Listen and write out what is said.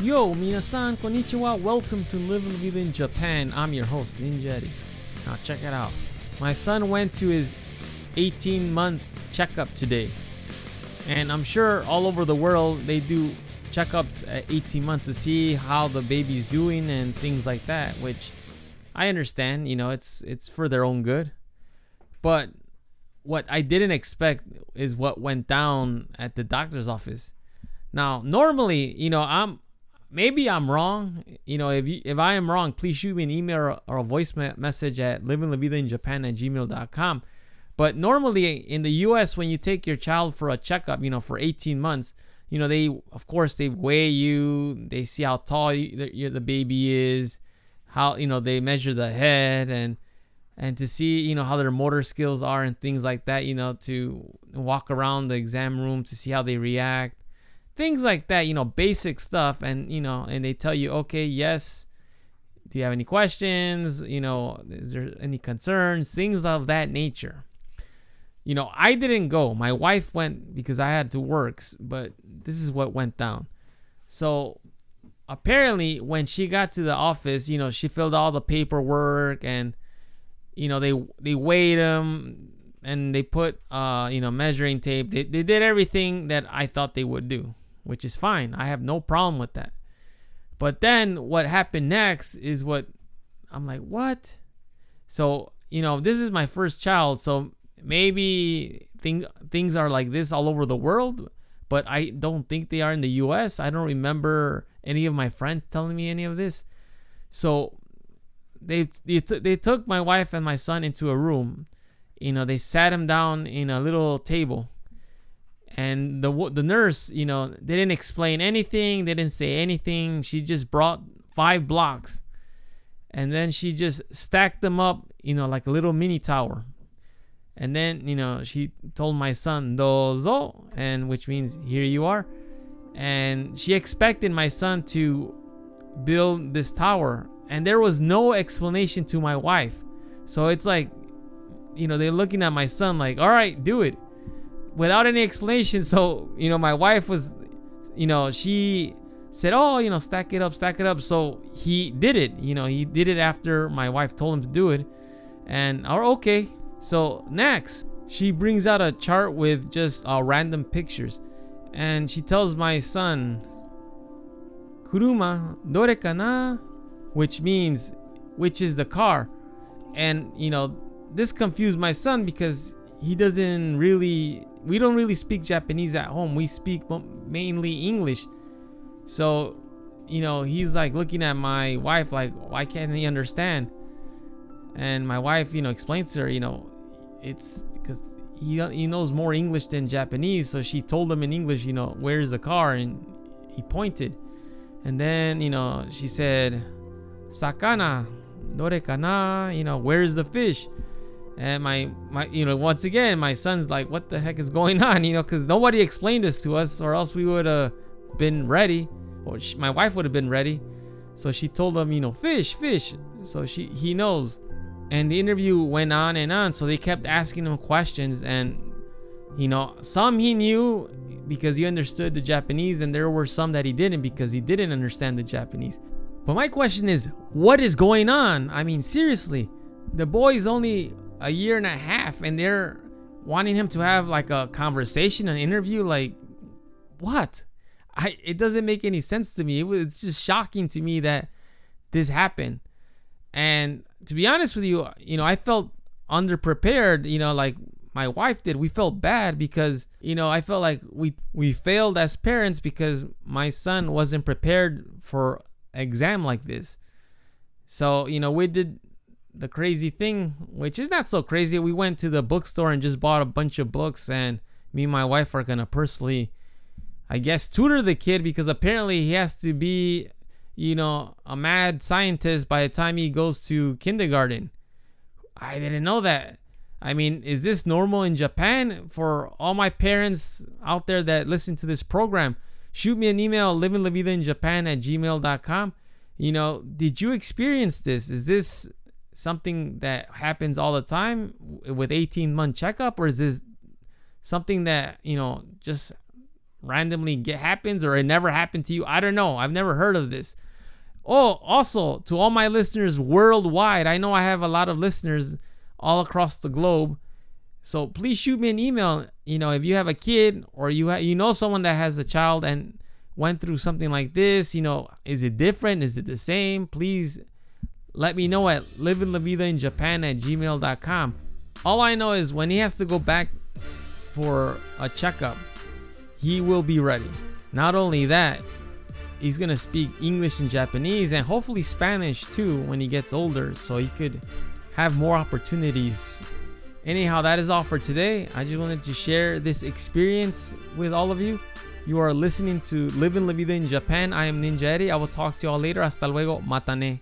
Yo, minasan, konnichiwa. Welcome to Living La Vida in Japan. I'm your host, Ninja Now check it out. My son went to his 18 month checkup today. And I'm sure all over the world they do checkups at 18 months to see how the baby's doing and things like that, which I understand, you know, it's it's for their own good. But what I didn't expect is what went down at the doctor's office. Now, normally, you know, I'm maybe I'm wrong. You know, if you, if I am wrong, please shoot me an email or, a voice me- message at livinglavida at gmail.com. But normally in the U.S., when you take your child for a checkup, you know, for 18 months, you know, they of course they weigh you, they see how tall you, the, the baby is, how you know they measure the head and and to see you know how their motor skills are and things like that. You know, to walk around the exam room to see how they react things like that, you know, basic stuff. And, you know, and they tell you, okay, yes, do you have any questions? You know, is there any concerns? Things of that nature. You know, I didn't go. My wife went because I had to work, but this is what went down. So apparently, when she got to the office, you know, she filled all the paperwork and, you know, they they weighed them and they put, uh, you know, measuring tape. They, they did everything that I thought they would do which is fine. I have no problem with that. But then what happened next is what I'm like, what? So, you know, this is my first child, so maybe thing, things are like this all over the world, but I don't think they are in the US. I don't remember any of my friends telling me any of this. So they they, t- they took my wife and my son into a room. You know, they sat him down in a little table and the the nurse, you know, they didn't explain anything. They didn't say anything. She just brought five blocks, and then she just stacked them up, you know, like a little mini tower. And then, you know, she told my son dozo, and which means here you are. And she expected my son to build this tower, and there was no explanation to my wife. So it's like, you know, they're looking at my son like, all right, do it without any explanation. So, you know, my wife was, you know, she said, oh, you know, stack it up, stack it up. So he did it. You know, he did it after my wife told him to do it. And, oh, okay. So next, she brings out a chart with just uh, random pictures. And she tells my son, Kuruma, dore kana? Which means, which is the car. And, you know, this confused my son because he doesn't really we don't really speak Japanese at home. We speak mainly English. So, you know, he's like looking at my wife like, why can't he understand? And my wife, you know, explains to her, you know, it's because he he knows more English than Japanese. So she told him in English, you know, where's the car? And he pointed. And then, you know, she said, Sakana, dore kana? You know, where's the fish? And my my you know once again my son's like what the heck is going on? You know because nobody explained this to us or else we would have been ready or she, my wife would have been ready. So she told him you know fish fish. So she he knows. And the interview went on and on so they kept asking him questions and you know some he knew because he understood the japanese and there were some that he didn't because he didn't understand the japanese. But my question is what is going on? I mean seriously the boy is only a year and a half and they're wanting him to have like a conversation, an interview. Like, what? I it doesn't make any sense to me. It was it's just shocking to me that this happened. And to be honest with you, you know, I felt underprepared, you know, like my wife did. We felt bad because, you know, I felt like we we failed as parents because my son wasn't prepared for exam like this. So, you know, we did the crazy thing, which is not so crazy, we went to the bookstore and just bought a bunch of books, and me and my wife are gonna personally, I guess, tutor the kid because apparently he has to be, you know, a mad scientist by the time he goes to kindergarten. I didn't know that. I mean, is this normal in Japan? For all my parents out there that listen to this program, shoot me an email, livinglavidainjapan at gmail.com. You know, did you experience this? Is this something that happens all the time with 18 month checkup or is this something that you know just randomly get happens or it never happened to you. I don't know. I've never heard of this. Oh, also to all my listeners worldwide, I know I have a lot of listeners all across the globe. So please shoot me an email. You know, if you have a kid or you ha- you know someone that has a child and went through something like this, you know, is it different? Is it the same? Please let me know at livinglavida at gmail.com. All I know is when he has to go back for a checkup, he will be ready. Not only that, he's gonna speak English and Japanese and hopefully Spanish too when he gets older, so he could have more opportunities. Anyhow, that is all for today. I just wanted to share this experience with all of you. You are listening to Living La Vida in Japan. I am Ninja Eddie. I will talk to you all later. Hasta luego. Matane.